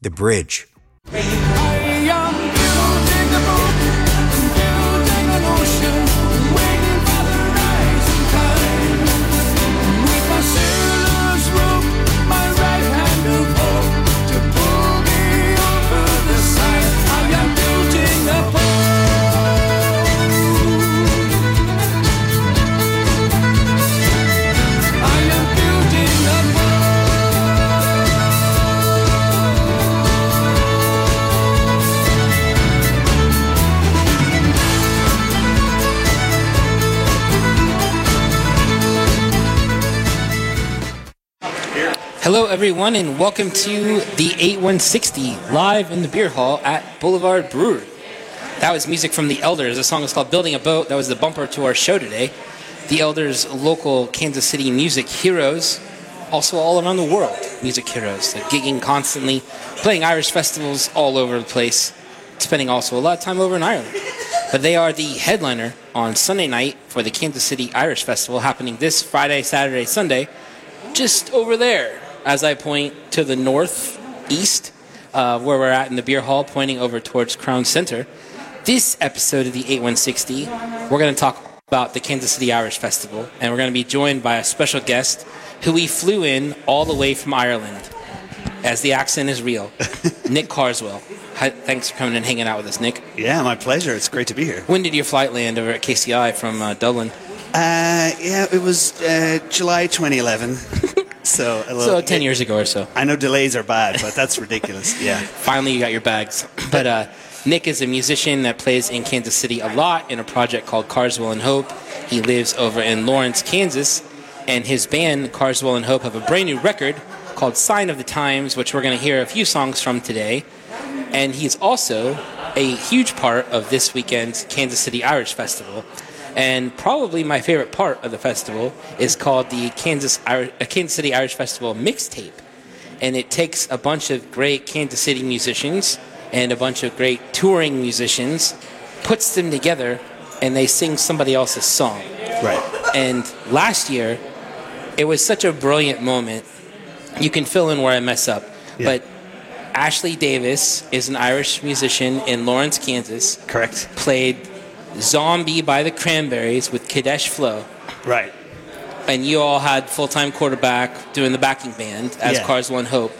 The Bridge. Hello, everyone, and welcome to the 8160 live in the beer hall at Boulevard Brewery. That was music from The Elders. The song is called Building a Boat. That was the bumper to our show today. The Elders, local Kansas City music heroes, also all around the world music heroes. They're gigging constantly, playing Irish festivals all over the place, spending also a lot of time over in Ireland. But they are the headliner on Sunday night for the Kansas City Irish Festival happening this Friday, Saturday, Sunday, just over there as I point to the northeast, uh, where we're at in the beer hall, pointing over towards Crown Center. This episode of the 8160, we're going to talk about the Kansas City Irish Festival, and we're going to be joined by a special guest who we flew in all the way from Ireland, as the accent is real, Nick Carswell. Hi, thanks for coming and hanging out with us, Nick. Yeah, my pleasure. It's great to be here. When did your flight land over at KCI from uh, Dublin? Uh, yeah, it was uh, July 2011. so, a little, So 10 years ago or so. I know delays are bad, but that's ridiculous. Yeah. Finally, you got your bags. But uh, Nick is a musician that plays in Kansas City a lot in a project called Carswell and Hope. He lives over in Lawrence, Kansas, and his band, Carswell and Hope, have a brand new record called Sign of the Times, which we're going to hear a few songs from today. And he's also a huge part of this weekend's Kansas City Irish Festival. And probably my favorite part of the festival is called the Kansas, Irish, uh, Kansas City Irish Festival mixtape and it takes a bunch of great Kansas City musicians and a bunch of great touring musicians, puts them together, and they sing somebody else's song. Right. And last year, it was such a brilliant moment. You can fill in where I mess up, Yeah. but Ashley Davis is an Irish musician in Lawrence, Kansas. Correct. Played "Zombie" by the Cranberries with Kadesh Flow Right. and you all had full time quarterback doing the backing band as Yeah. Carswell and Hope.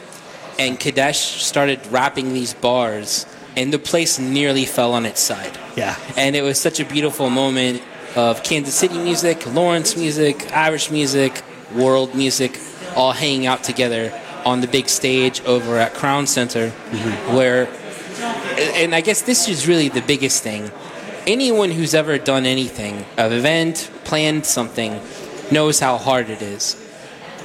And Kadesh started rapping these bars, and the place nearly fell on its side. Yeah. And it was such a beautiful moment of Kansas City music, Lawrence music, Irish music, world music, all hanging out together on the big stage over at Crown Center, mm-hmm. where, and I guess this is really the biggest thing. Anyone who's ever done anything, an event, planned something, knows how hard it is.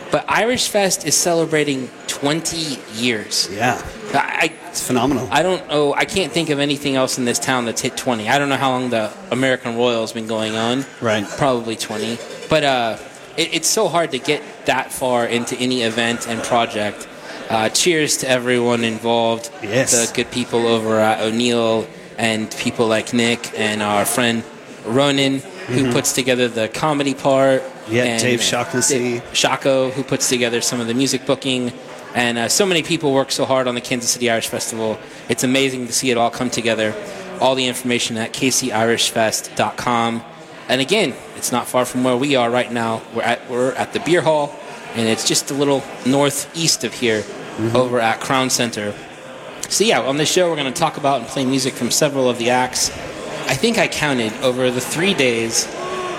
But Irish Fest is celebrating 20 years. Yeah. I, It's phenomenal. I don't know. I can't think of anything else in this town that's hit 20. I don't know how long the American Royal's been going on. Right. Probably 20. But uh, it, it's so hard to get that far into any event and project. Uh, cheers to everyone involved. Yes. The good people over at O'Neill and people like Nick and our friend Ronan, who puts together the comedy part. Mm-hmm. Yeah, and, Dave uh, Shaughnessy. Dave Shako, who puts together some of the music booking. And uh, so many people work so hard on the Kansas City Irish Festival. It's amazing to see it all come together. All the information at kcirishfest.com. And again, it's not far from where we are right now. We're at, we're at the beer hall, and it's just a little northeast of here over at Crown Center. So, yeah, on this show, we're going to talk about and play music from several of the acts. I think I counted over the three days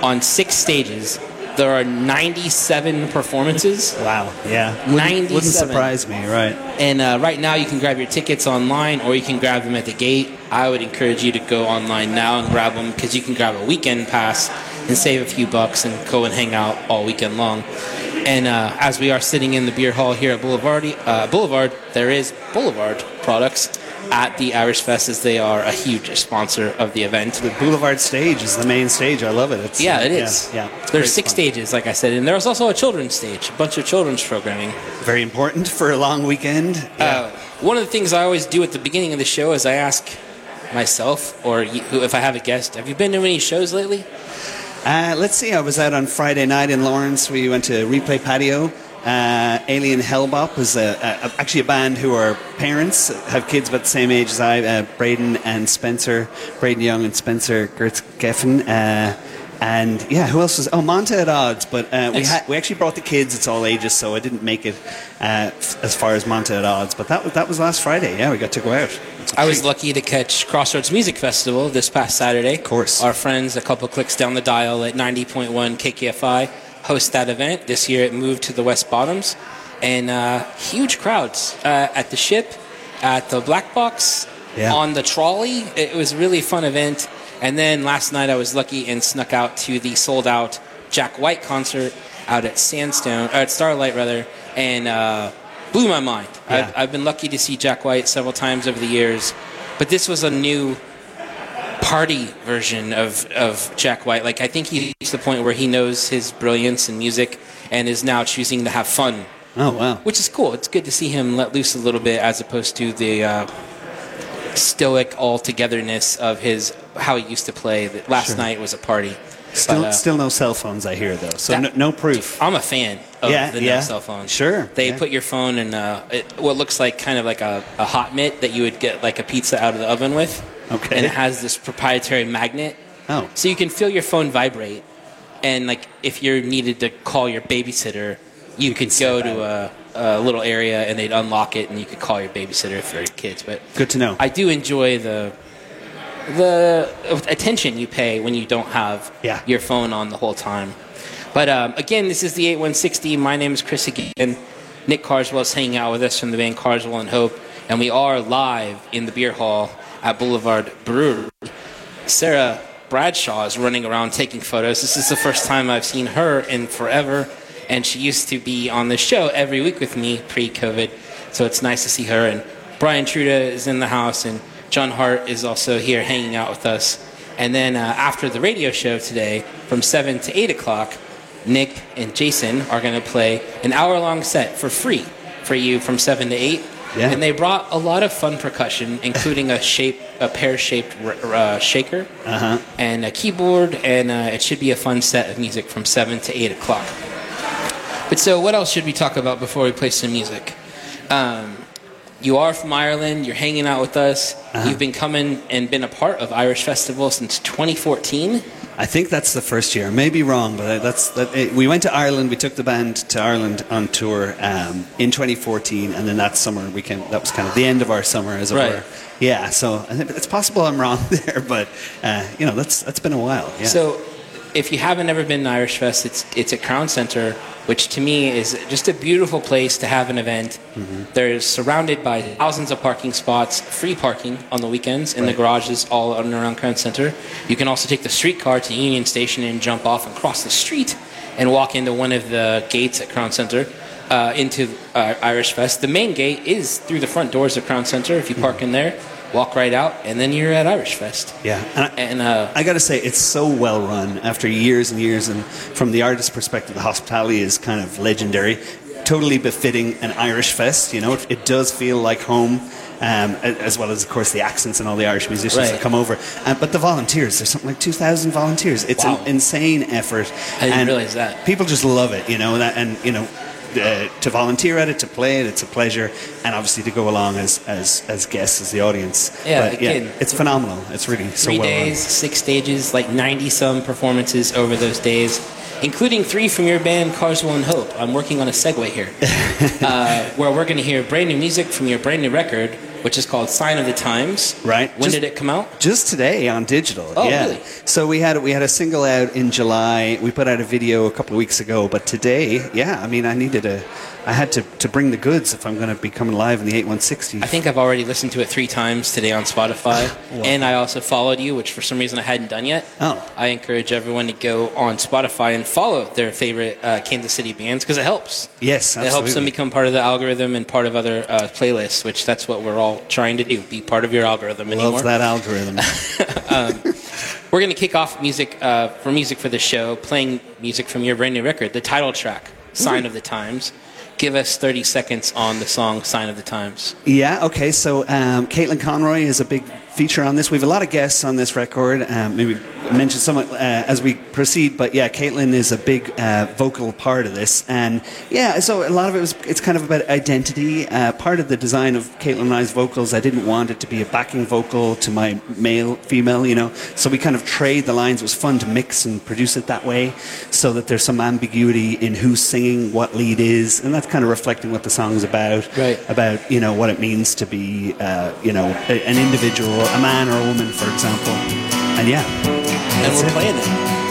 on six stages, there are 97 performances. Wow. Yeah. Wouldn't, 97. wouldn't surprise me. Right. And uh, right now, you can grab your tickets online or you can grab them at the gate. I would encourage you to go online now and grab them because you can grab a weekend pass and save a few bucks and go and hang out all weekend long. And uh, as we are sitting in the beer hall here at Boulevard, uh, Boulevard, there is Boulevard products at the Irish Fest as they are a huge sponsor of the event. The Boulevard stage is the main stage. I love it. It's, Yeah, it is. Yeah. yeah. There's six fun. stages, like I said, and there's also a children's stage, a bunch of children's programming. Very important for a long weekend. Uh, one of the things I always do at the beginning of the show is I ask myself, or if I have a guest, have you been to any shows lately? Uh, let's see. I was out on Friday night in Lawrence. We went to Replay Patio, Uh, Alien Hellbop is a, a, actually a band who are parents, have kids about the same age as I, uh, Braden and Spencer, Braden Young and Spencer Gertz Geffen. Uh, and yeah, who else was? Oh, Monta at Odds. But uh, we had we actually brought the kids. It's all ages, so I didn't make it uh, as far as Monta at Odds. But that was that was last Friday. Yeah, we got to go out. I was lucky to catch Crossroads Music Festival this past Saturday. Of course. Our friends, a couple clicks down the dial at 90.1 KKFI, host that event. This year it moved to the West Bottoms. And uh, huge crowds uh, at the ship, at the Black Box, Yeah. on the trolley. It was a really fun event. And then last night I was lucky and snuck out to the sold out Jack White concert out at Sandstone, or at Starlight rather, and uh, blew my mind. Yeah. I've, I've been lucky to see Jack White several times over the years, but this was a new party version of, of Jack White. Like I think he reached the point where he knows his brilliance in music and is now choosing to have fun, Oh wow. which is cool. It's good to see him let loose a little bit as opposed to the uh, stoic all togetherness of his how he used to play. Last Sure. night was a party. Still, But, uh, still no cell phones, I hear though. So that- no, no proof. I'm a fan of Yeah, the yeah. cell phone. Sure, They yeah. put your phone in uh, it, what looks like kind of like a, a hot mitt that you would get like a pizza out of the oven with. Okay. And it has this proprietary magnet. Oh. So you can feel your phone vibrate. And like if you're needed to call your babysitter, you could go to a, a little area and they'd unlock it and you could call your babysitter for your kids. But Good to know. I do enjoy the the attention you pay when you don't have Yeah. your phone on the whole time. But um, again, this is the 8160. My name is Chris again. Nick Carswell is hanging out with us from the band Carswell and Hope, and we are live in the beer hall at Boulevard Brewer. Sarah Bradshaw is running around taking photos. This is the first time I've seen her in forever, and she used to be on the show every week with me pre-COVID. So it's nice to see her. And Brian Truda is in the house, and John Hart is also here hanging out with us. And then uh, after the radio show today, from seven to eight o'clock, Nick and Jason are going to play an hour-long set for free for you from seven to eight. Yeah. And they brought a lot of fun percussion, including a shape, a pear-shaped r- uh, shaker, Uh-huh. and a keyboard, and uh, it should be a fun set of music from seven to eight o'clock. But so, what else should we talk about before we play some music? Um, you are from Ireland. You're hanging out with us. Uh-huh. You've been coming and been a part of Irish Festival since 2014. I think that's the first year. Maybe wrong, but that's that. It, we went to Ireland. We took the band to Ireland on tour um, in 2014, and then that summer we came. That was kind of the end of our summer, as it Right. were. Yeah. So it's possible I'm wrong there, but uh, you know that's that's been a while. Yeah. So, if you haven't ever been to Irish Fest, it's it's at Crown Center, which to me is just a beautiful place to have an event. Mm-hmm. There's surrounded by thousands of parking spots, free parking on the weekends in the garages all around Crown Center. You can also take the streetcar to Union Station and jump off and cross the street and walk into one of the gates at Crown Center. Uh, into uh, Irish Fest. The main gate is through the front doors of Crown Center. If you park in there, walk right out, and then you're at Irish Fest. yeah. And I, And uh, I got to say, it's so well run after years and years. And from the artist's perspective, the hospitality is kind of legendary, totally befitting an Irish fest. You know, it, it does feel like home. Um, as well as, of course, the accents and all the Irish musicians Right. that come over. Uh, but the volunteers, there's something like 2,000 volunteers. It's Wow. an insane effort. I didn't and realize that. People just love it, you know, that, and, you know, uh, to volunteer at it, to play it, it's a pleasure, and obviously to go along as as, as guests, as the audience. Yeah, but, again, it's phenomenal. It's really so three well run. days, six stages, like 90 some performances over those days, including three from your band, Carswell and Hope. I'm working on a segue here, uh, where we're going to hear brand new music from your brand new record, which is called Sign of the Times. Right. When Just- did it come out? Just today on digital. Oh, yeah. really? So we had we had a single out in July. We put out a video a couple of weeks ago, but today, yeah, I mean, I needed a, I had to, to bring the goods if I'm going to be coming live in the 8160. I think I've already listened to it three times today on Spotify, and I also followed you, which for some reason I hadn't done yet. Oh. I encourage everyone to go on Spotify and follow their favorite uh, Kansas City bands because it helps. Yes, It helps them become part of the algorithm and part of other uh, playlists, which that's what we're all trying to do, be part of your algorithm anymore. Love that algorithm. We're going to kick off music uh, for music for the show, playing music from your brand new record, the title track, Sign of the Times. Give us 30 seconds on the song Sign of the Times. Yeah, okay. So um, Caitlin Conroy is a big feature on this. We have a lot of guests on this record. Um, maybe mention some uh, as we proceed, but yeah, Caitlin is a big uh, vocal part of this, and yeah, so a lot of it was it's kind of about identity. Uh, part of the design of Caitlin and I's vocals, I didn't want it to be a backing vocal to my male, female, you know. So we kind of trade the lines. It was fun to mix and produce it that way, so that there's some ambiguity in who's singing, what lead is, and that's kind of reflecting what the song's about. Right. About you know what it means to be, uh, you know, a, an individual, a man or a woman, for example. And yeah, and we're it. playing it.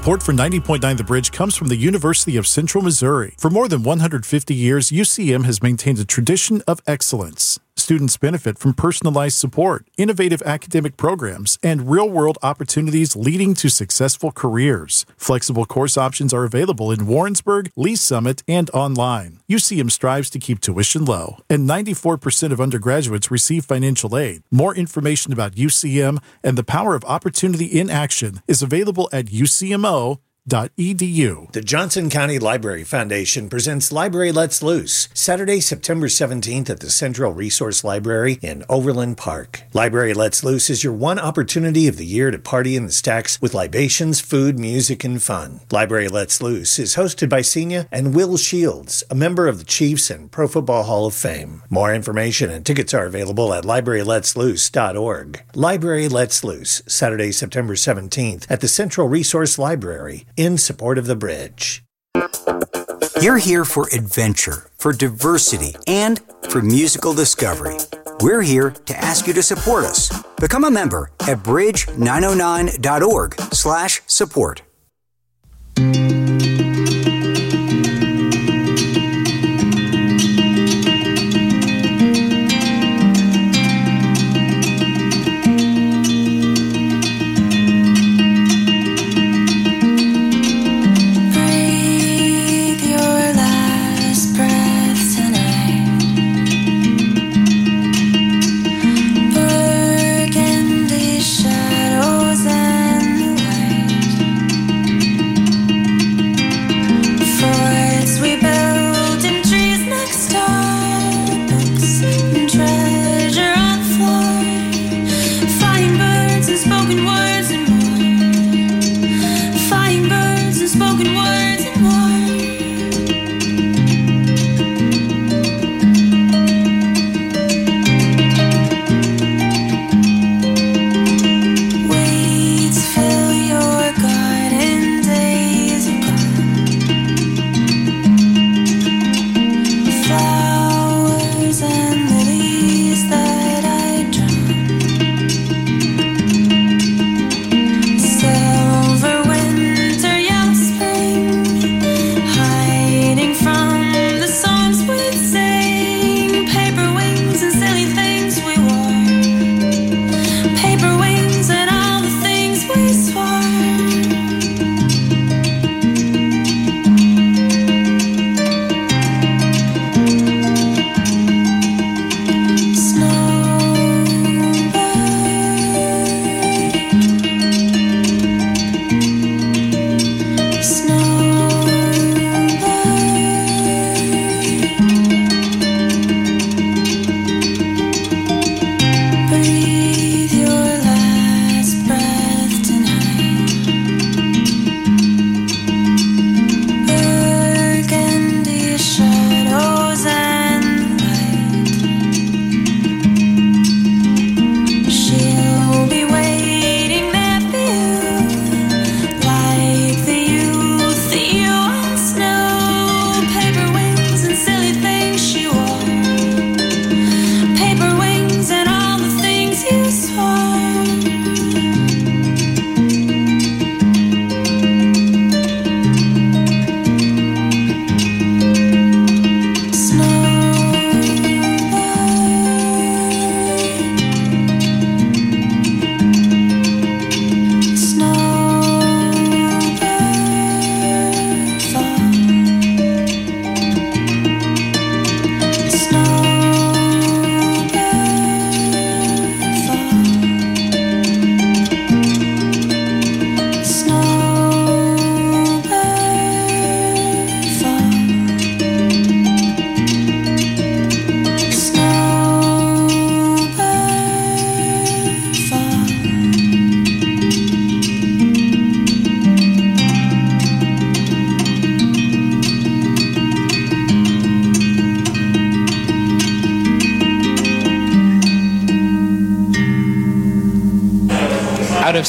Support for 90.9 The Bridge comes from the University of Central Missouri. For more than 150 years, UCM has maintained a tradition of excellence. Students benefit from personalized support, innovative academic programs, and real world opportunities leading to successful careers. Flexible course options are available in Warrensburg, Lee's Summit, and online. UCM strives to keep tuition low, and 94% of undergraduates receive financial aid. More information about UCM and the power of opportunity in action is available at UCMO The Johnson County Library Foundation presents Library Lets Loose, Saturday, September 17th at the Central Resource Library in Overland Park. Library Lets Loose is your one opportunity of the year to party in the stacks with libations, food, music, and fun. Library Lets Loose is hosted by Senia and Will Shields, a member of the Chiefs and Pro Football Hall of Fame. More information and tickets are available at libraryletsloose.org. Library Lets Loose, Saturday, September 17th at the Central Resource Library in support of the bridge. You're here for adventure, for diversity, and for musical discovery. We're here to ask you to support us. Become a member at bridge909.org/support. of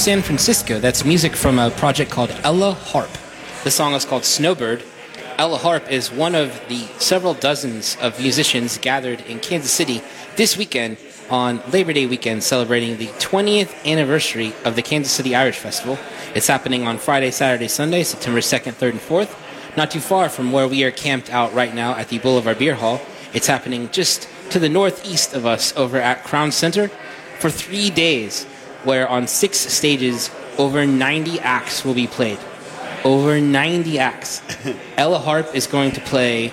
San Francisco. That's music from a project called Ella Harp. The song is called Snowbird. Ella Harp is one of the several dozens of musicians gathered in Kansas City this weekend on Labor Day weekend, celebrating the 20th anniversary of the Kansas City Irish Festival. It's happening on Friday, Saturday, Sunday, September 2nd, 3rd, and 4th. Not too far from where we are camped out right now at the Boulevard Beer Hall. It's happening just to the northeast of us over at Crown Center for three days, where on six stages, over 90 acts will be played. Over 90 acts. Ella Harp is going to play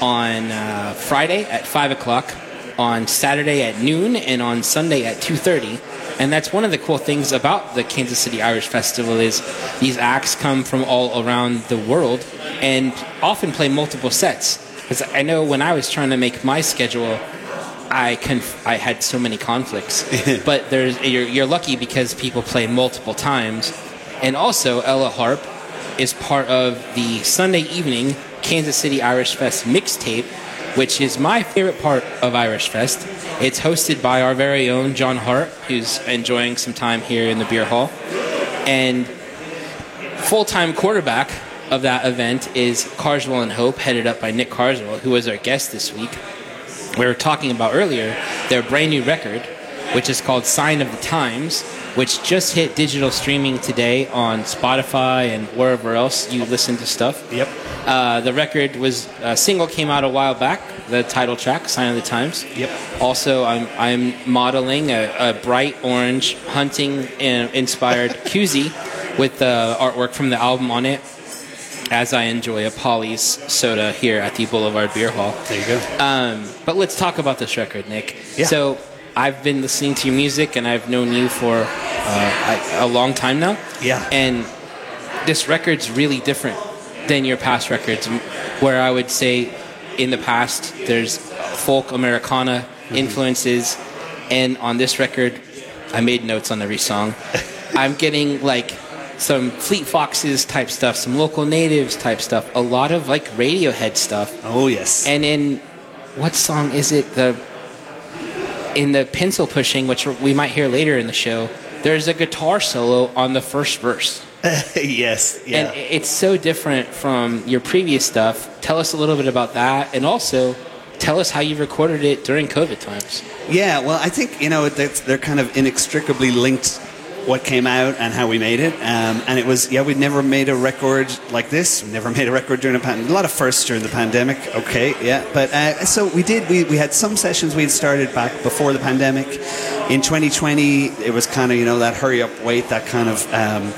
on uh, Friday at 5 o'clock, on Saturday at noon, and on Sunday at 2.30. And that's one of the cool things about the Kansas City Irish Festival is these acts come from all around the world and often play multiple sets. Because I know when I was trying to make my schedule, I conf- I had so many conflicts. but there's you're, you're lucky because people play multiple times, and also Ella Harp is part of the Sunday evening Kansas City Irish Fest mixtape, which is my favorite part of Irish Fest. It's hosted by our very own John Hart, who's enjoying some time here in the beer hall, and full-time quarterback of that event is Carswell and Hope, headed up by Nick Carswell, who was our guest this week. We were talking about earlier their brand new record, which is called Sign of the Times, which just hit digital streaming today on Spotify and wherever else you listen to stuff. Yep. Uh, the record was a single came out a while back. The title track, "Sign of the Times." Yep. Also, I'm I'm modeling a, a bright orange hunting inspired koozie with the artwork from the album on it. As I enjoy a Polly's soda here at the Boulevard Beer Hall. There you go. Um, but let's talk about this record, Nick. Yeah. So I've been listening to your music, and I've known you for uh, a, a long time now. Yeah. And this record's really different than your past records, where I would say in the past there's folk Americana Mm-hmm. influences, and on this record, I made notes on every song. I'm getting like some Fleet Foxes type stuff, some local natives type stuff, a lot of like Radiohead stuff. oh yes. And in what song is it? The in the pencil pushing, which we might hear later in the show. There's a guitar solo on the first verse, yes. Yeah. and it's so different from your previous stuff. Tell us a little bit about that, and also tell us how you recorded it during COVID times. Yeah, well, I think you know they're kind of inextricably linked. What came out and how we made it, um, and it was yeah, we'd never made a record like this. We never made a record during a pandemic. A lot of firsts during the pandemic. Okay, yeah, but uh, so we did. We, we had some sessions we had started back before the pandemic. In 2020, it was kind of you know that hurry up, wait, that kind of um,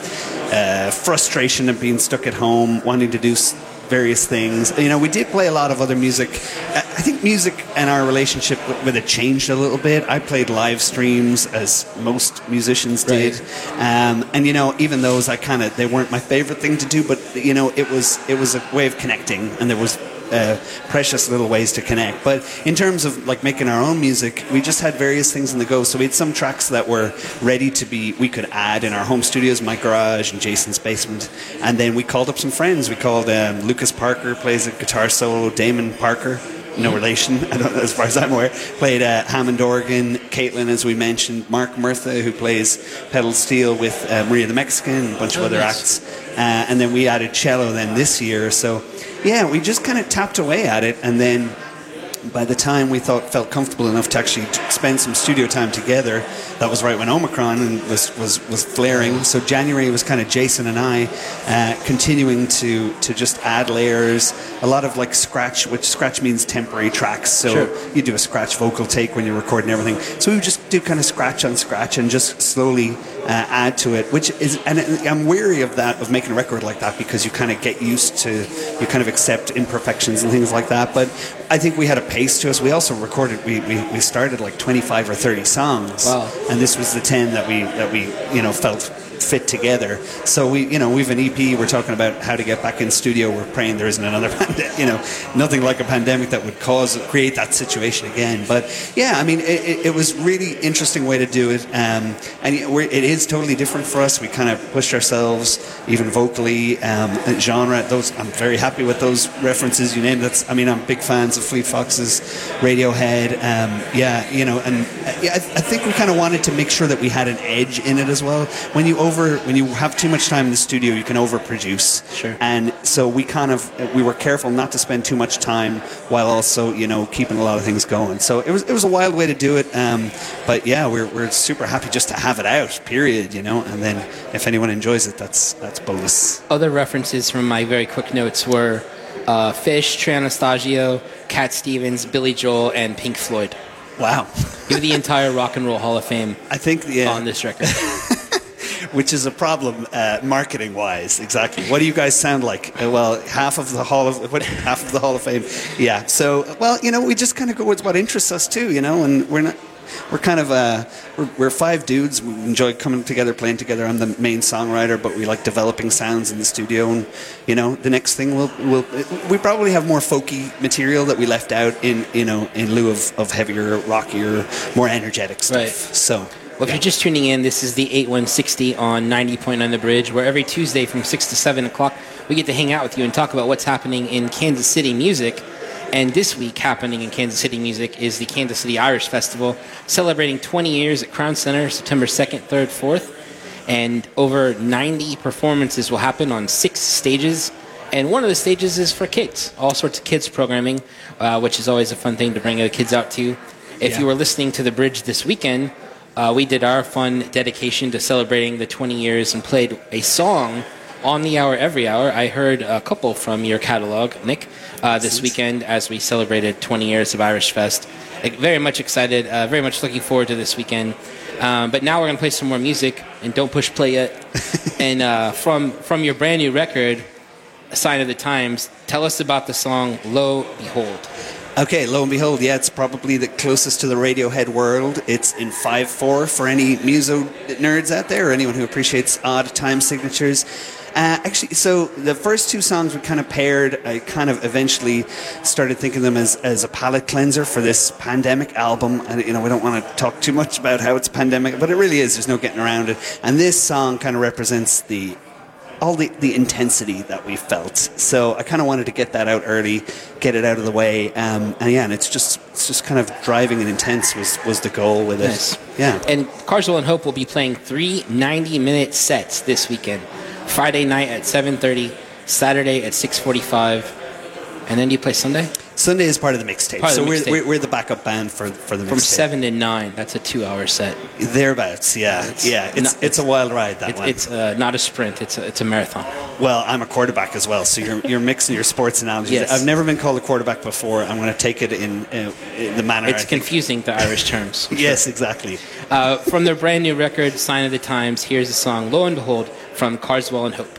uh, frustration of being stuck at home, wanting to do various things. You know, we did play a lot of other music. I think music and our relationship with with it changed a little bit. I played live streams as most musicians did, um, and you know, even those I kind of they weren't my favorite thing to do, but you know, it was it was a way of connecting, and there was uh, precious little ways to connect. But in terms of like making our own music, we just had various things in the go. So we had some tracks that were ready to be we could add in our home studios, my garage and Jason's basement, and then we called up some friends. We called um, Lucas Parker plays a guitar solo, Damon Parker. No relation, I don't, as far as I'm aware. Played uh, Hammond organ, Caitlin, as we mentioned, Mark Murtha, who plays pedal steel with uh, Maria the Mexican, a bunch of Oh, other nice. acts. Uh, and then we added cello then this year. So, yeah, we just kind of tapped away at it. And then by the time we thought felt comfortable enough to actually spend some studio time together, that was right when Omicron was, was, was flaring. So January was kind of Jason and I uh, continuing to, to just add layers, a lot of like scratch, which scratch means temporary tracks. So Sure. you do a scratch vocal take when you're recording everything. So we would just do kind of scratch on scratch and just slowly uh, add to it, which is, and I'm weary of that, of making a record like that because you kind of get used to, you kind of accept imperfections and things like that. But I think we had a pace to us. We also recorded, we, we, we started like 25 or 30 songs. Wow. And this was the 10 that we, that we, you know, felt fit together. So we, you know, we've an EP. We're talking about how to get back in studio. We're praying there isn't another pandemic. You know, nothing like a pandemic that would cause create that situation again. But yeah, I mean, it, it, was really interesting way to do it. Um, and it is totally different for us. We kind of pushed ourselves even vocally, um, genre. Those I'm very happy with those references you named. That's I mean, I'm big fans of Fleet Foxes, Radiohead. Um, yeah, you know, and uh, I, I think we kind of wanted to make sure that we had an edge in it as well. When you over when you have too much time in the studio, you can overproduce. Sure. And so we kind of we were careful not to spend too much time while also you know keeping a lot of things going. So it was it was a wild way to do it. Um, but yeah, we're we're super happy just to have it out. Period. You know, and then if anyone enjoys it, that's that's bonus. Other references from my very quick notes were uh, Phish, Trey Anastasio, Cat Stevens, Billy Joel, and Pink Floyd. Wow. You're the entire Rock and Roll Hall of Fame I think yeah, on this record. which is a problem uh, marketing wise. Exactly. What do you guys sound like? Uh, well, half of the hall of what, half of the Hall of Fame. Yeah. So well, you know, we just kind of go with what interests us too. You know, and we're not. We're kind of uh, we're, we're five dudes. We enjoy coming together, playing together. I'm the main songwriter, but we like developing sounds in the studio. And you know, the next thing we'll, we'll we probably have more folky material that we left out in you know in lieu of, of heavier, rockier, more energetic stuff. Right. So Well, if you're just tuning in, this is the 8160 on 90.9 The Bridge, where every Tuesday from 6 to 7 o'clock, we get to hang out with you and talk about what's happening in Kansas City music. And this week, happening in Kansas City music is the Kansas City Irish Festival, celebrating 20 years at Crown Center, September 2nd, 3rd, 4th. And over 90 performances will happen on six stages. And one of the stages is for kids, all sorts of kids programming, uh, which is always a fun thing to bring the kids out to. If Yeah. you were listening to the bridge this weekend, uh, we did our fun dedication to celebrating the 20 years and played a song on the hour every hour. I heard a couple from your catalog, Nick, uh, this weekend as we celebrated 20 years of Irish Fest. Like, very much excited, uh, very much looking forward to this weekend. Um, but now we're gonna play some more music, and don't push play yet. and uh, from from your brand new record, Sign of the Times," tell us about the song "Lo Behold." Okay, lo and behold, yeah, it's probably the closest to the Radiohead world. It's in 5 4 for any muso nerds out there or anyone who appreciates odd time signatures. Uh, actually, so the first two songs we kind of paired. I kind of eventually started thinking of them as, as a palate cleanser for this pandemic album. And, you know, we don't want to talk too much about how it's pandemic, but it really is. There's no getting around it. And this song kind of represents the all the, the intensity that we felt. So I kind of wanted to get that out early, get it out of the way. Um, and yeah, and it's just it's just kind of driving and intense was, was the goal with it. Nice. Yeah. And Carswell and Hope will be playing three 90-minute sets this weekend. Friday night at 7.30, Saturday at 6.45, and then do you play Sunday? Sunday is part of the mixtape. So the we're, we're, we're the backup band for, for the mixtape. From. 7 to 9. That's a two-hour set. Thereabouts, yeah. It's yeah, it's, not- it's a wild ride, that It's, one. it's uh, not a sprint. It's a, it's a marathon. well, I'm a quarterback as well, so you're, you're mixing your sports analogies. Yes. I've never been called a quarterback before. I'm going to take it in, uh, in the manner It's I think. confusing, the Irish terms. Yes, exactly. Uh, from their brand new record, Sign of the Times, here's a song, Lo and Behold, from Carswell and Hope.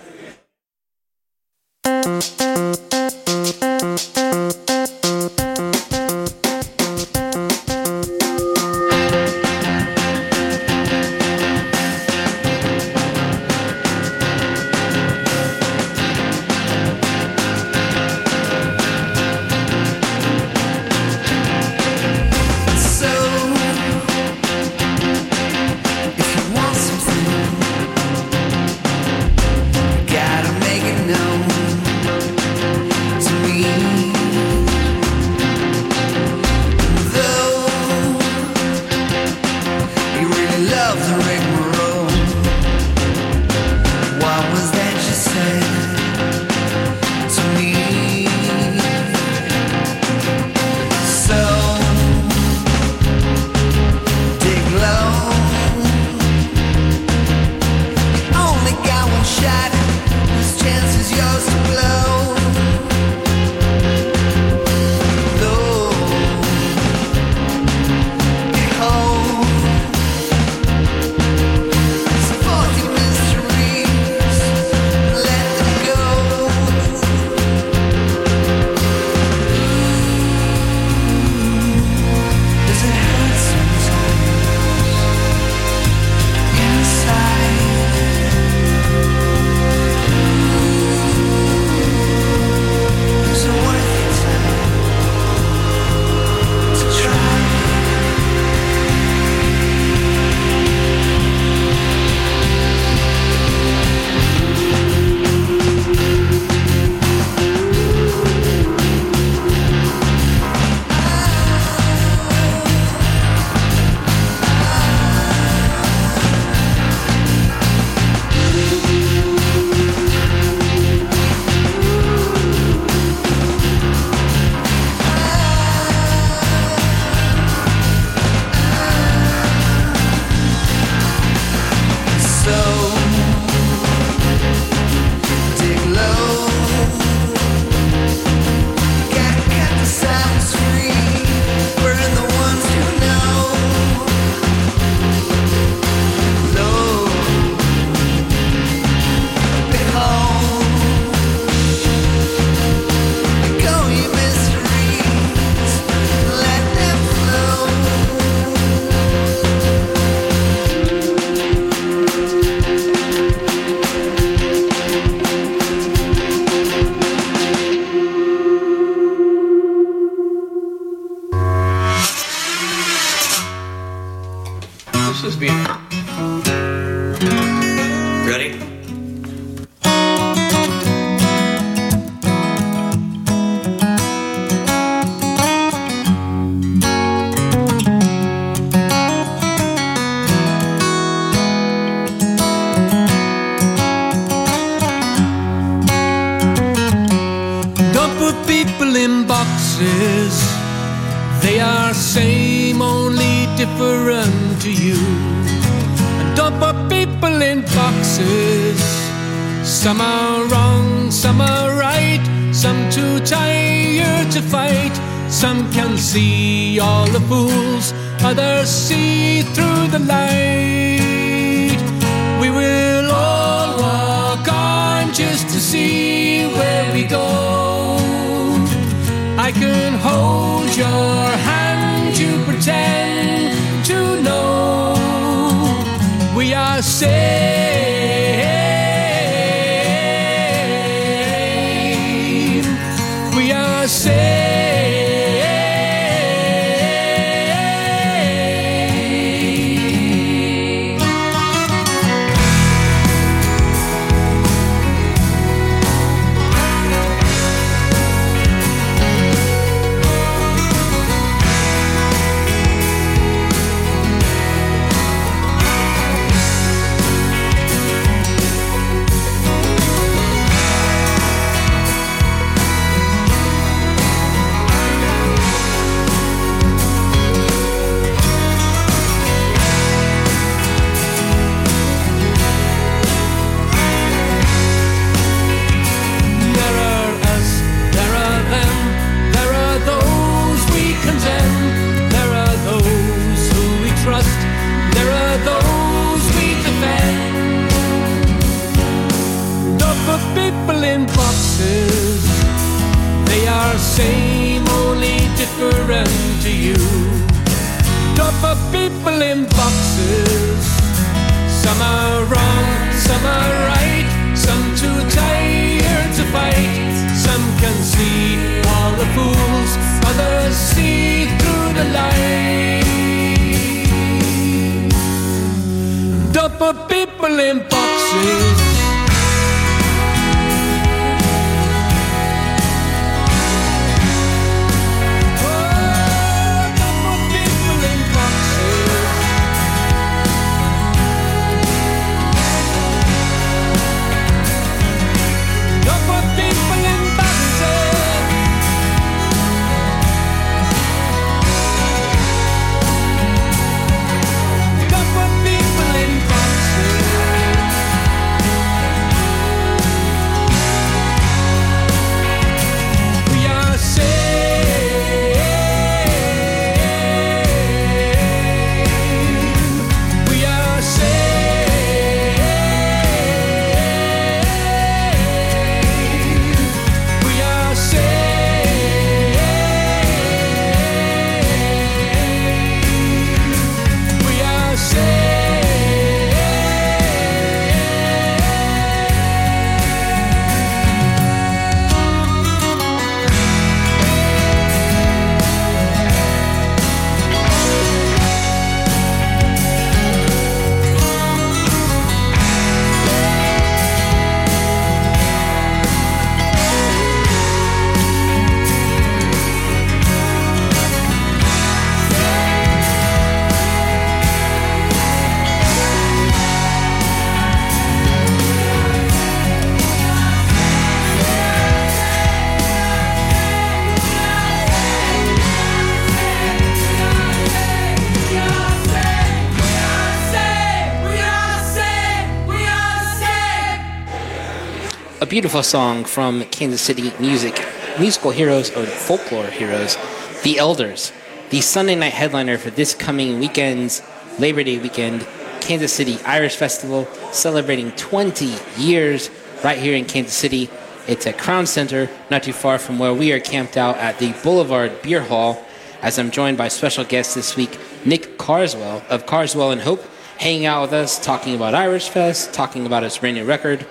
Beautiful song from Kansas City music, musical heroes or folklore heroes, The Elders, the Sunday night headliner for this coming weekend's Labor Day weekend, Kansas City Irish Festival, celebrating 20 years right here in Kansas City. It's at Crown Center, not too far from where we are camped out at the Boulevard Beer Hall, as I'm joined by special guest this week, Nick Carswell of Carswell and Hope, hanging out with us, talking about Irish Fest, talking about his brand new record.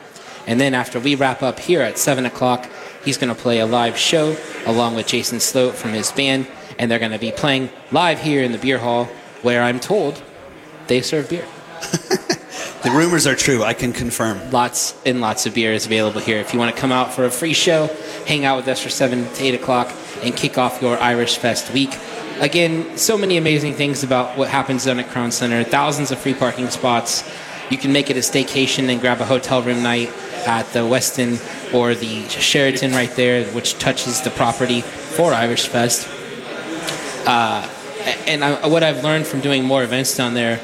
And then after we wrap up here at 7 o'clock, he's going to play a live show along with Jason Sloat from his band. And they're going to be playing live here in the beer hall where I'm told they serve beer. The rumors are true. I can confirm. Lots and lots of beer is available here. If you want to come out for a free show, hang out with us for 7 to 8 o'clock, and kick off your Irish Fest week. Again, so many amazing things about what happens down at Crown Center. Thousands of free parking spots. You can make it a staycation and grab a hotel room night at the Westin or the Sheraton right there, which touches the property. for Irish Fest. Uh, and I, what I've learned from doing more events down there,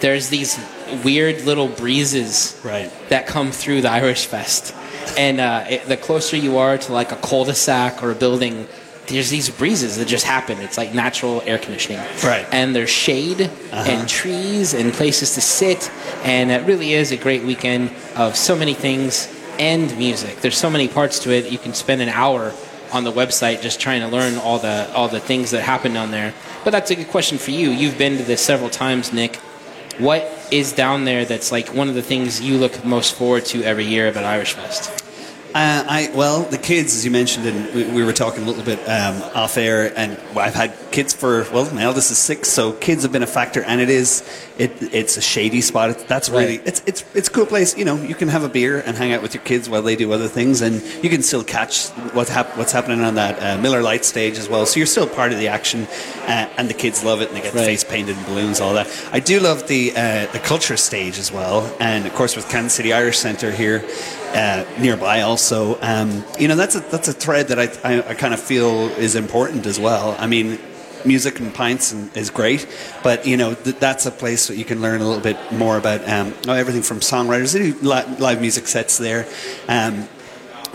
there's these weird little breezes Right. that come through the Irish Fest. And uh, it, the closer you are to like a cul-de-sac or a building, there's these breezes that just happen. It's like natural air conditioning. Right. And there's shade uh-huh. and trees and places to sit. And it really is a great weekend of so many things and music. There's so many parts to it. You can spend an hour on the website just trying to learn all the all the things that happen down there. But that's a good question for you. You've been to this several times, Nick. What is down there that's like one of the things you look most forward to every year about Irish Fest? Uh, I well, the kids, as you mentioned, and we, we were talking a little bit um, off air, and I've had kids for well, my eldest is six, so kids have been a factor, and it is it it's a shady spot. It, that's really Right. it's it's it's a cool place. You know, you can have a beer and hang out with your kids while they do other things, and you can still catch what's hap- what's happening on that uh, Miller Lite stage as well. So you're still part of the action, uh, and the kids love it, and they get Right. face painted and balloons, all that. I do love the uh, the culture stage as well, and of course with Kansas City Irish Centre here uh, nearby also. Um, you know, that's a that's a thread that I, I, I kind of feel is important as well. I mean. Music and pints and, is great, but you know th- that's a place that you can learn a little bit more about um, everything from songwriters. They do li- live music sets there, um,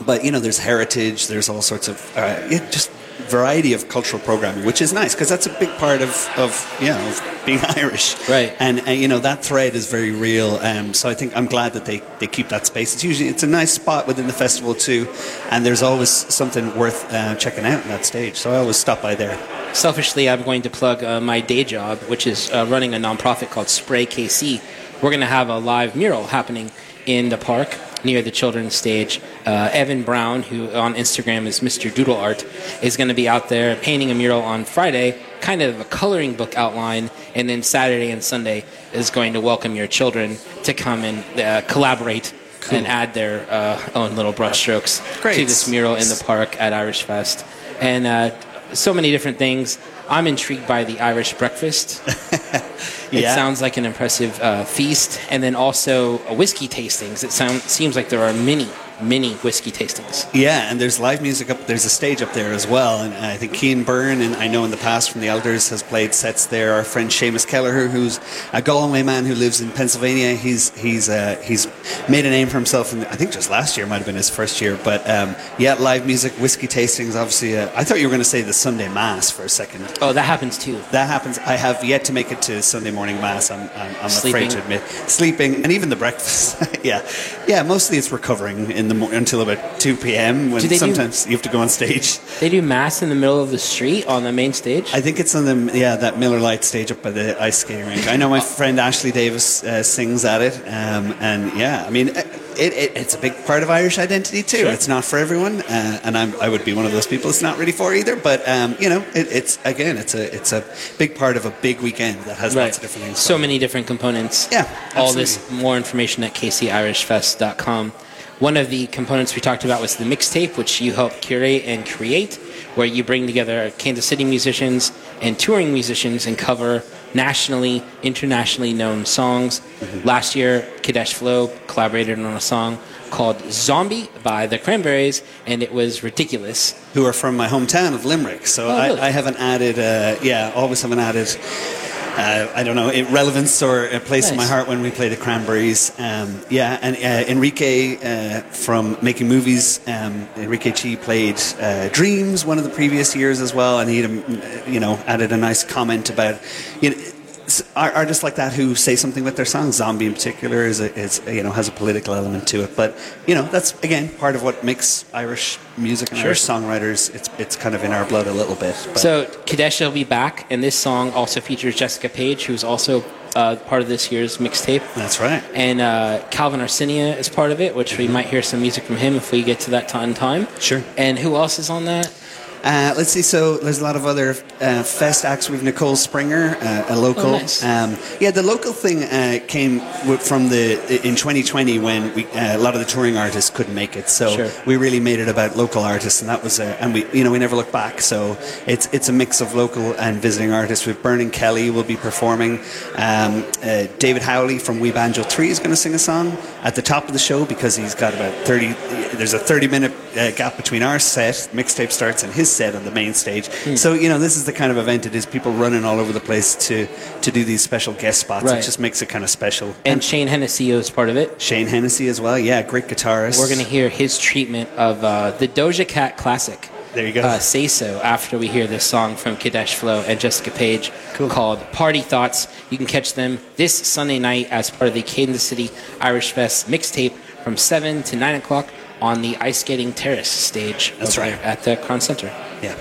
but you know there's heritage there's all sorts of uh, yeah, just variety of cultural programming which is nice because that's a big part of, of you know of being irish Right. and uh, you know that thread is very real um, so i think i'm glad that they, they keep that space it's usually it's a nice spot within the festival too and there's always something worth uh, checking out in that stage so i always stop by there Selfishly, I'm going to plug uh, my day job, which is uh, running a nonprofit called Spray KC. We're going to have a live mural happening in the park near the children's stage. Uh, Evan Brown, who on Instagram is Mr. Doodle Art, is going to be out there painting a mural on Friday, kind of a coloring book outline, and then Saturday and Sunday is going to welcome your children to come and uh, collaborate and add their uh, own little brushstrokes to this mural in the park at Irish Fest. And uh, so many different things. I'm intrigued by the Irish breakfast. It Yeah. sounds like an impressive uh, feast, and then also whiskey tastings. It sound, seems like there are many, many whiskey tastings. Yeah, and there's live music up. There's a stage up there as well, and I think Keane Byrne, and I know in the past from the Elders, has played sets there. Our friend Seamus Kelleher, who's a Galway man who lives in Pennsylvania, he's he's uh, he's made a name for himself. And I think just last year might have been his first year, but um, yeah, live music, whiskey tastings. Obviously, uh, I thought you were going to say the Sunday Mass for a second. Oh, that happens too. That happens. I have yet to make it to Sunday morning mass. I'm, I'm, I'm afraid to admit sleeping, and even the breakfast. yeah, yeah. Mostly it's recovering in the mo- until about two p.m. When Do they do- sometimes you have to go on stage. They do mass in the middle of the street on the main stage. I think it's on the yeah that Miller Lite stage up by the ice skating rink. I know my friend Ashley Davis uh, sings at it, um, and yeah, I mean. It, it, it's a big part of Irish identity too. Sure. It's not for everyone, uh, and I'm, I would be one of those people. It's not really for either, but um, you know, it, it's again, it's a it's a big part of a big weekend that has lots of different things. So many different components. Yeah, All this more information at kcirishfest.com. One of the components we talked about was the mixtape, which you help curate and create, where you bring together Kansas City musicians and touring musicians and cover nationally, internationally known songs. Mm-hmm. Last year, Kadesh Flow collaborated on a song called Zombie by the Cranberries, and it was ridiculous. who are from my hometown of Limerick. So Oh, really? I, I haven't added, uh, yeah, always haven't added, uh, I don't know, relevance or a place in my heart when we play the Cranberries. Um, yeah, and uh, Enrique uh, from Making Movies, um, Enrique Chi played uh, Dreams one of the previous years as well, and he, um, you know, added a nice comment about, you know, artists like that who say something with their songs. Zombie in particular is, a, is you know has a political element to it, but you know that's again part of what makes Irish music and Sure. Irish songwriters. It's it's kind of in our blood a little bit. But So Kadesh will be back, and this song also features Jessica Page, who's also uh, part of this year's mixtape. that's right. And uh, Calvin Arsenia is part of it, which we might hear some music from him if we get to that time. Sure. And who else is on that? Uh, let's see. So there's a lot of other uh, fest acts. We've Nicole Springer, uh, a local. Oh, nice. um, yeah, the local thing uh, came from the in 2020 when we, uh, a lot of the touring artists couldn't make it. So Sure. we really made it about local artists, and that was uh, and we you know we never look back. So it's it's a mix of local and visiting artists. With Burning Kelly will be performing. Um, uh, David Howley from We Banjo Three is going to sing a song at the top of the show because he's got about 30. There's a 30 minute uh, gap between our set, mixtape starts, and his set on the main stage. Hmm. So you know, this is the kind of event it is. People running all over the place to to do these special guest spots. Right. It just makes it kind of special. And Shane Hennessy is part of it. Shane Hennessy as well. Yeah, great guitarist. We're going to hear his treatment of uh, the Doja Cat classic. There you go. Uh, Say So after we hear this song from Kadesh Flow and Jessica Page called Party Thoughts. You can catch them this Sunday night as part of the Kansas City Irish Fest mixtape from 7 to 9 o'clock on the Ice Skating Terrace stage That's right. at the Crown Center. Yeah.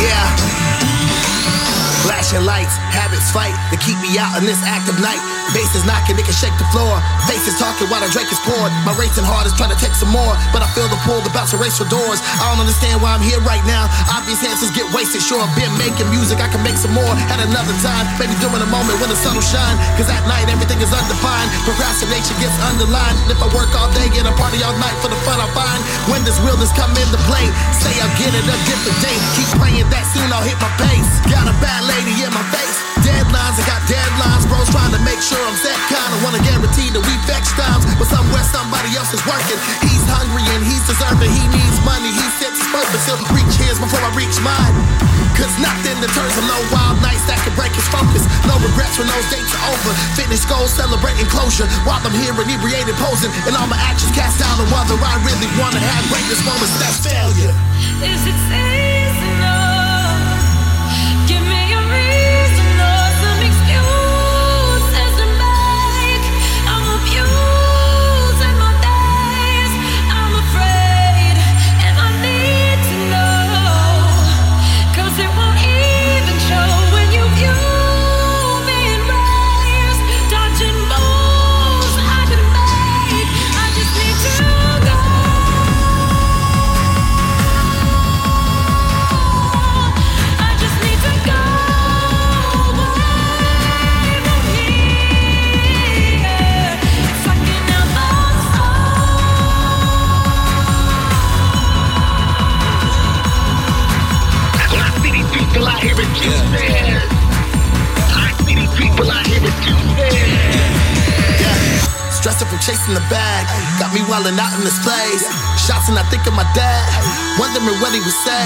Yeah. Flashing lights, fight to keep me out in this active night. Bass is knocking, it can shake the floor. Face is talking while the drink is poured. My racing heart is trying to take some more, but I feel the pull, bounce to race for doors. I don't understand why I'm here right now. Obvious answers get wasted. Sure, I've been making music, I can make some more at another time. Maybe during a moment when the sun will shine. Cause at night everything is undefined. Procrastination gets underlined. And if I work all day, and a party all night for the fun I find. When does realness come into play? Say I'll get it a different day. Keep praying that soon I'll hit my pace. Got a bad lady in my face. Deadlines, I got deadlines. Bros trying to make sure I'm set kind. I wanna guarantee that we vex times. But somewhere somebody else is working. He's hungry and he's deserving. He needs money. He sets his purpose. He'll reach his before I reach mine. Cause nothing deters him. No wild nights that can break his focus. No regrets when those dates are over. Fitness goals celebrating closure. While I'm here inebriated posing. And all my actions cast down on whether I really wanna have greatness moments. That's failure. Is it seasonal? Wildin' out in this place. Shots and I think of my dad. Wondering what he would say.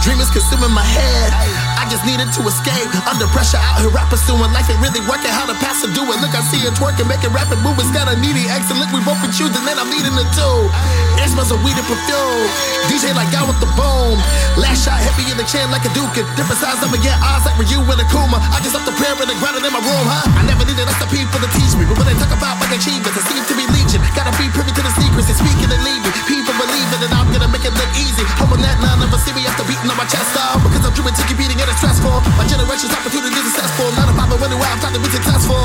Dreamers consuming my head. I just needed to escape. Under pressure out here, rappers doing life ain't really working. How to pass or do it. Look, I see it twerking, making rapid movements. Got a needy exit. Look, we both been choosing, then I'm needing it too. It smells of weed and perfume. DJ like God with the boom. Last shot hit me in the chin like a duke. Different size, I'ma get odds like Ryu and Akuma. I just up the prayer and the grounded in my room, huh? I never needed us to people to teach me. But when they talk about my achievements, it seems to be legion. Gotta be privy to the secrets and speaking and leaving. People believing that I'm gonna make it look easy. Hoping that none of us see me after beating on my chest off. Because I'm driven to competing and it's stressful. My generation's opportunities are successful. Not a problem when I'm trying to be successful.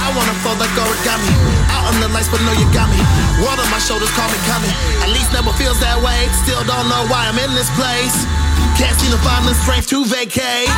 I wanna fold like origami. Out on the lights, but know you got me. World on my shoulders, call me coming. At least never feels that way. Still don't know why I'm in this place. Can't seem to find the strength to vacate.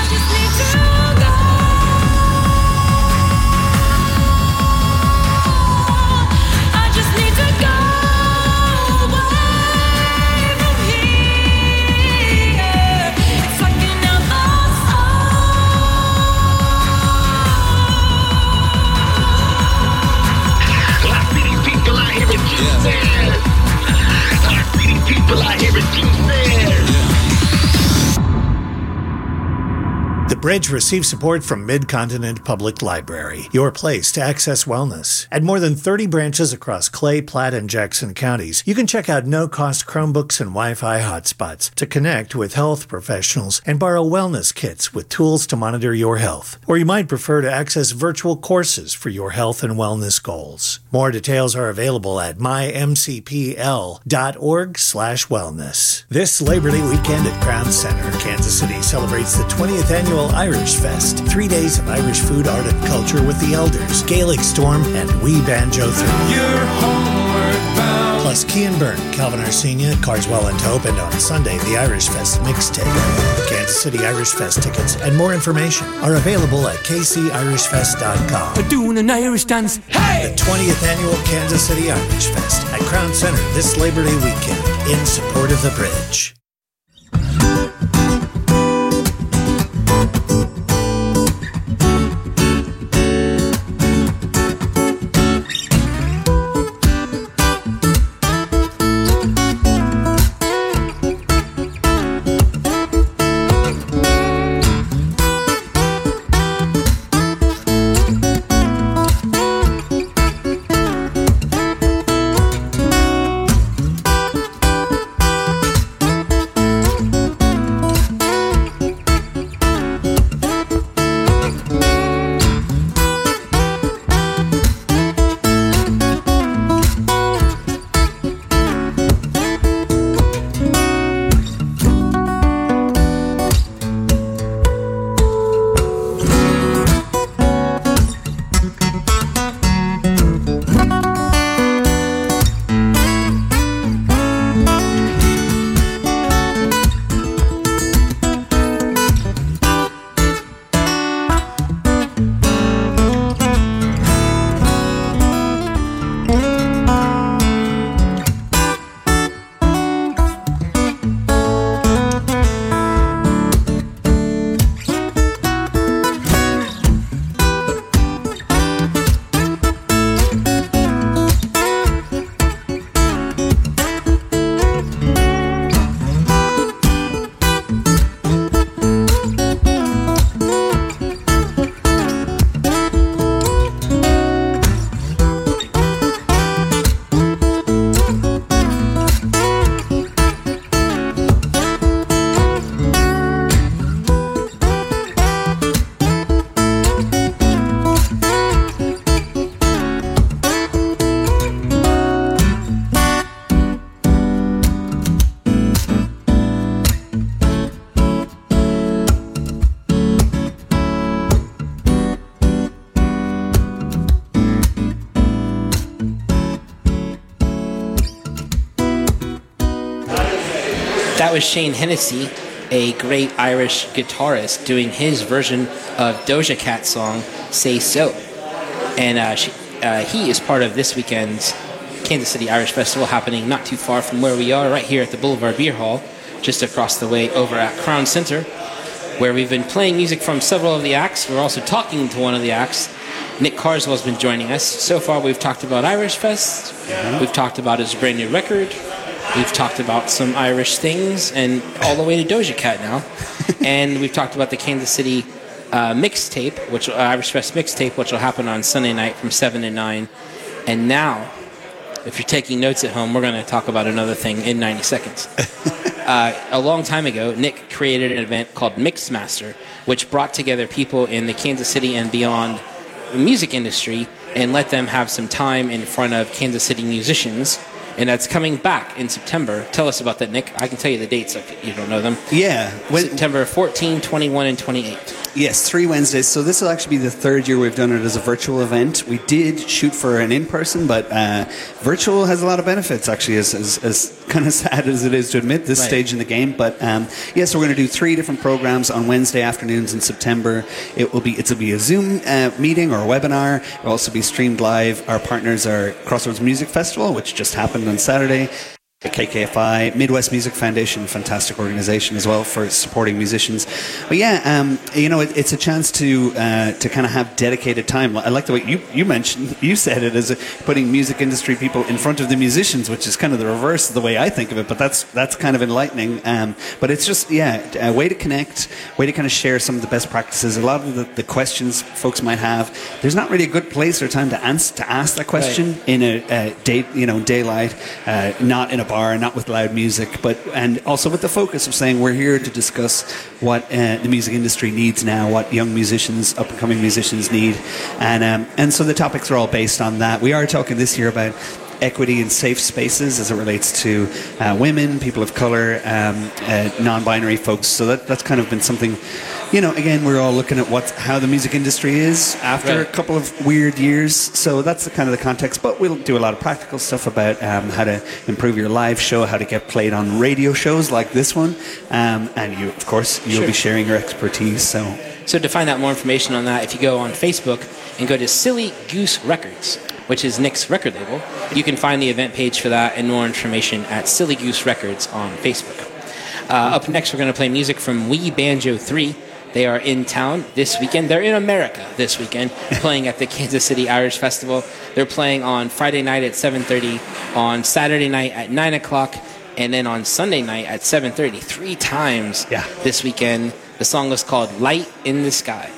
Bridge receives support from Mid-Continent Public Library, your place to access wellness. At more than 30 branches across Clay, Platte, and Jackson counties, you can check out no-cost Chromebooks and Wi-Fi hotspots to connect with health professionals and borrow wellness kits with tools to monitor your health. Or you might prefer to access virtual courses for your health and wellness goals. More details are available at mymcpl.org slash wellness. This Labor Day weekend at Crown Center, Kansas City celebrates the 20th annual Irish Fest. Three days of Irish food, art, and culture with the elders, Gaelic Storm, and We Banjo Three. You're homeward bound. Plus Keane Byrne, Calvin Arsenia, Carswell and Hope, and on Sunday, the Irish Fest mixtape. Kansas City Irish Fest tickets and more information are available at kcirishfest.com. We're doing an Irish dance. Hey! The 20th annual Kansas City Irish Fest at Crown Center this Labor Day weekend in support of the bridge. Was Shane Hennessy, a great Irish guitarist, doing his version of Doja Cat's song "Say So," and uh, she, uh, he is part of this weekend's Kansas City Irish Festival happening not too far from where we are, right here at the Boulevard Beer Hall, just across the way over at Crown Center, where we've been playing music from several of the acts. We're also talking to one of the acts. Nick Carswell's been joining us. So far, we've talked about Irish Fest. We've talked about his brand new record. We've talked about some Irish things, and all the way to Doja Cat now. and we've talked about the Kansas City uh, mixtape, which uh, Irish Fest mixtape, which will happen on Sunday night from seven to nine. And now, if you're taking notes at home, we're going to talk about another thing in 90 seconds. uh, a long time ago, Nick created an event called Mixmaster, which brought together people in the Kansas City and beyond music industry and let them have some time in front of Kansas City musicians. And that's coming back in September. Tell us about that, Nick. I can tell you the dates if you don't know them. Yeah. When, September 14, 21, and 28. Yes, three Wednesdays. So this will actually be the third year we've done it as a virtual event. We did shoot for an in-person, but uh, virtual has a lot of benefits. Actually, as, as, as kind of sad as it is to admit this Right. stage in the game. But um, yes, we're going to do three different programs on Wednesday afternoons in September. It will be it'll be a Zoom uh, meeting or a webinar. It will also be streamed live. Our partners are Crossroads Music Festival, which just happened on Saturday. The KKFI, Midwest Music Foundation, fantastic organization as well for supporting musicians. But yeah, um, you know, it, it's a chance to uh, to kind of have dedicated time. I like the way you, you mentioned, you said it as a, putting music industry people in front of the musicians, which is kind of the reverse of the way I think of it. But that's that's kind of enlightening. Um, but it's just yeah, a way to connect, way to kind of share some of the best practices. A lot of the, the questions folks might have, there's not really a good place or time to answer to ask that question in a, a day, you know, daylight, uh, not in a bar, not with loud music, but and also with the focus of saying we're here to discuss what uh, the music industry needs now, what young musicians, up and coming musicians need, and um, and so the topics are all based on that. We are talking this year about equity and safe spaces as it relates to uh, women, people of color, um, uh, non-binary folks. So that, that's kind of been something, you know. Again, we're all looking at what how the music industry is after Right. a couple of weird years. So that's the kind of the context. But we'll do a lot of practical stuff about um, how to improve your live show, how to get played on radio shows like this one, um, and you, of course, you'll Sure. be sharing your expertise. So. So to find out more information on that, if you go on Facebook and go to Silly Goose Records, which is Nick's record label, you can find the event page for that and more information at Silly Goose Records on Facebook. Uh, up next, we're going to play music from We Banjo 3. They are in town this weekend. They're in America this weekend, playing at the Kansas City Irish Festival. They're playing on Friday night at 7:30, on Saturday night at 9 o'clock, and then on Sunday night at 7:30. Three times Yeah. this weekend. The song is called "Light in the Sky."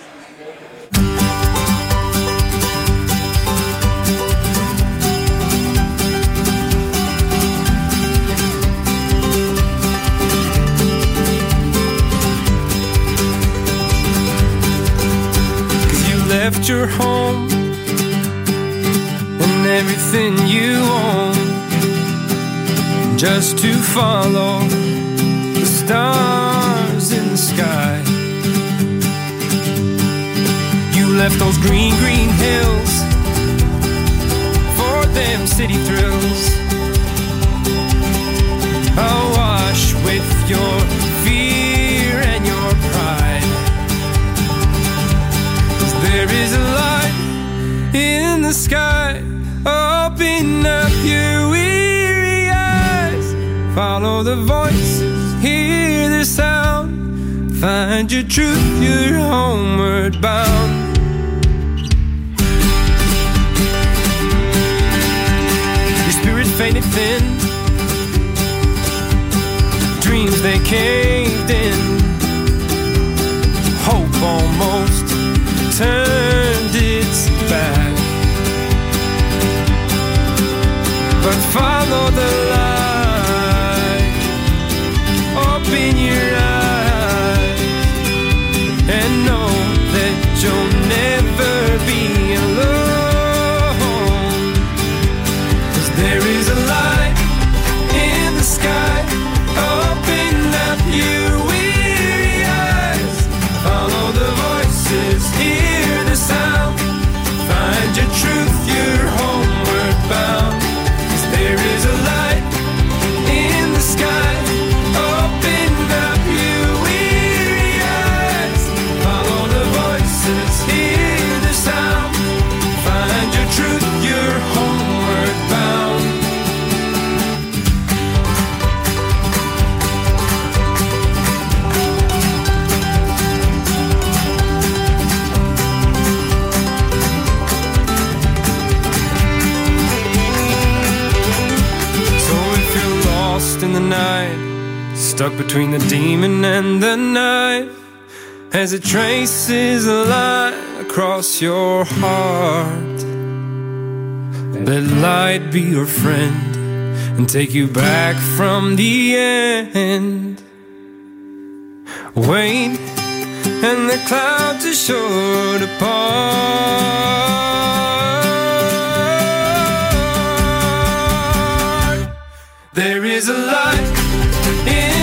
Your home and everything you own just to follow the stars in the sky. You left those green, green hills for them city thrills. Awash with your sky. Open up your weary eyes. Follow the voices, hear the sound. Find your truth, you're homeward bound. Your spirit faded thin. Dreams they caved in. But follow the light. Between the demon and the knife as it traces a line across your heart. Let light be your friend and take you back from the end. Wait, and the clouds are sure to part. There is a light in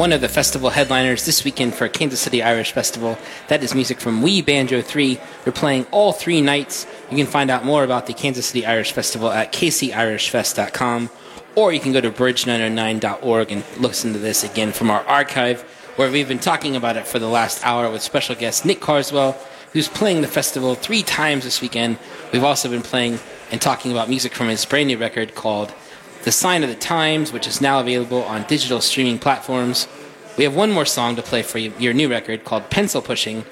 one of the festival headliners this weekend for Kansas City Irish Festival, that is music from We Banjo 3. We're playing all three nights. You can find out more about the Kansas City Irish Festival at kcirishfest.com, or you can go to bridge909.org and listen to this again from our archive, where we've been talking about it for the last hour with special guest Nick Carswell, who's playing the festival three times this weekend. We've also been playing and talking about music from his brand new record called the Sign of the Times, which is now available on digital streaming platforms. We have one more song to play for you, your new record called Pencil Pushing,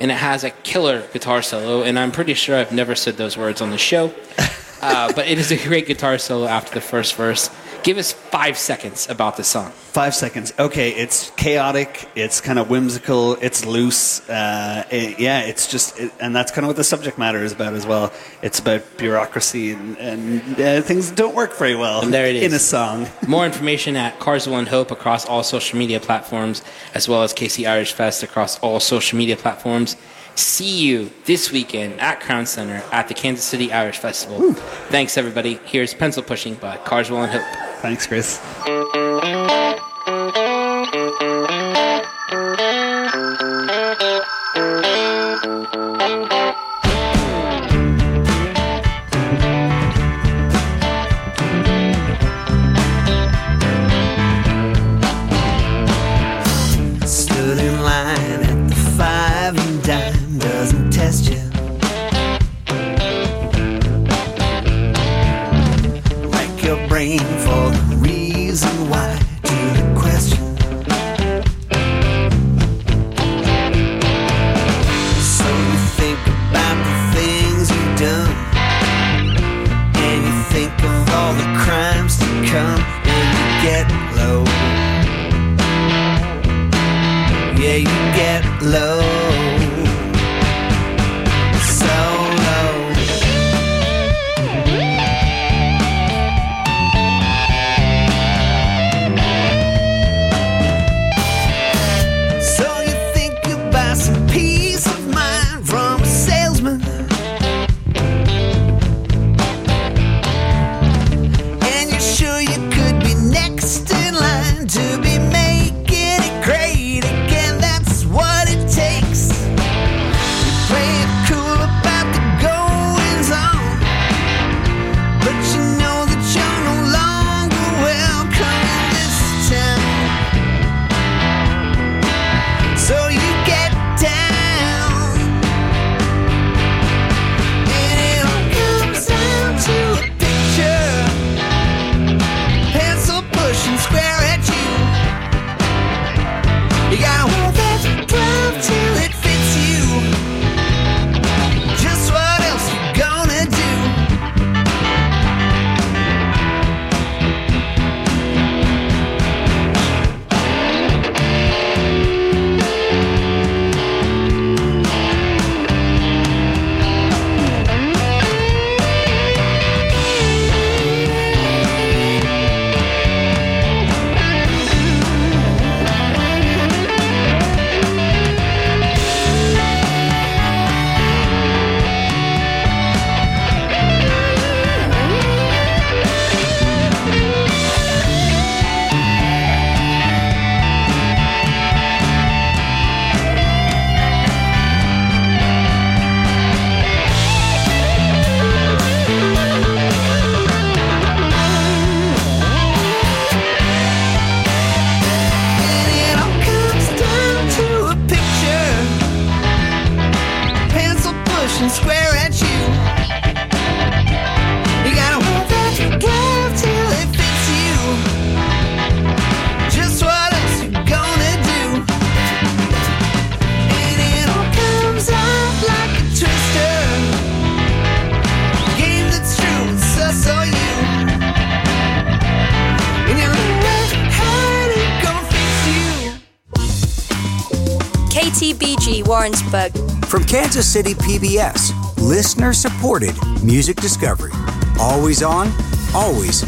and it has a killer guitar solo, and I'm pretty sure I've never said those words on the show. Uh, but it is a great guitar solo after the first verse. Give us five seconds about the song. Five seconds. Okay, it's chaotic. It's kind of whimsical. It's loose. Uh, it- yeah, it's just, it, and that's kind of what the subject matter is about as well. It's about bureaucracy and, and uh, things don't work very well. And there it is. in a song. More information at Carswell and Hope across all social media platforms, as well as KC Irish Fest across all social media platforms. See you this weekend at Crown Center at the Kansas City Irish Festival. Thanks, everybody. Here's Pencil Pushing by Carswell and Hope. Thanks, Chris. Kansas City PBS, listener supported music discovery. Always on, always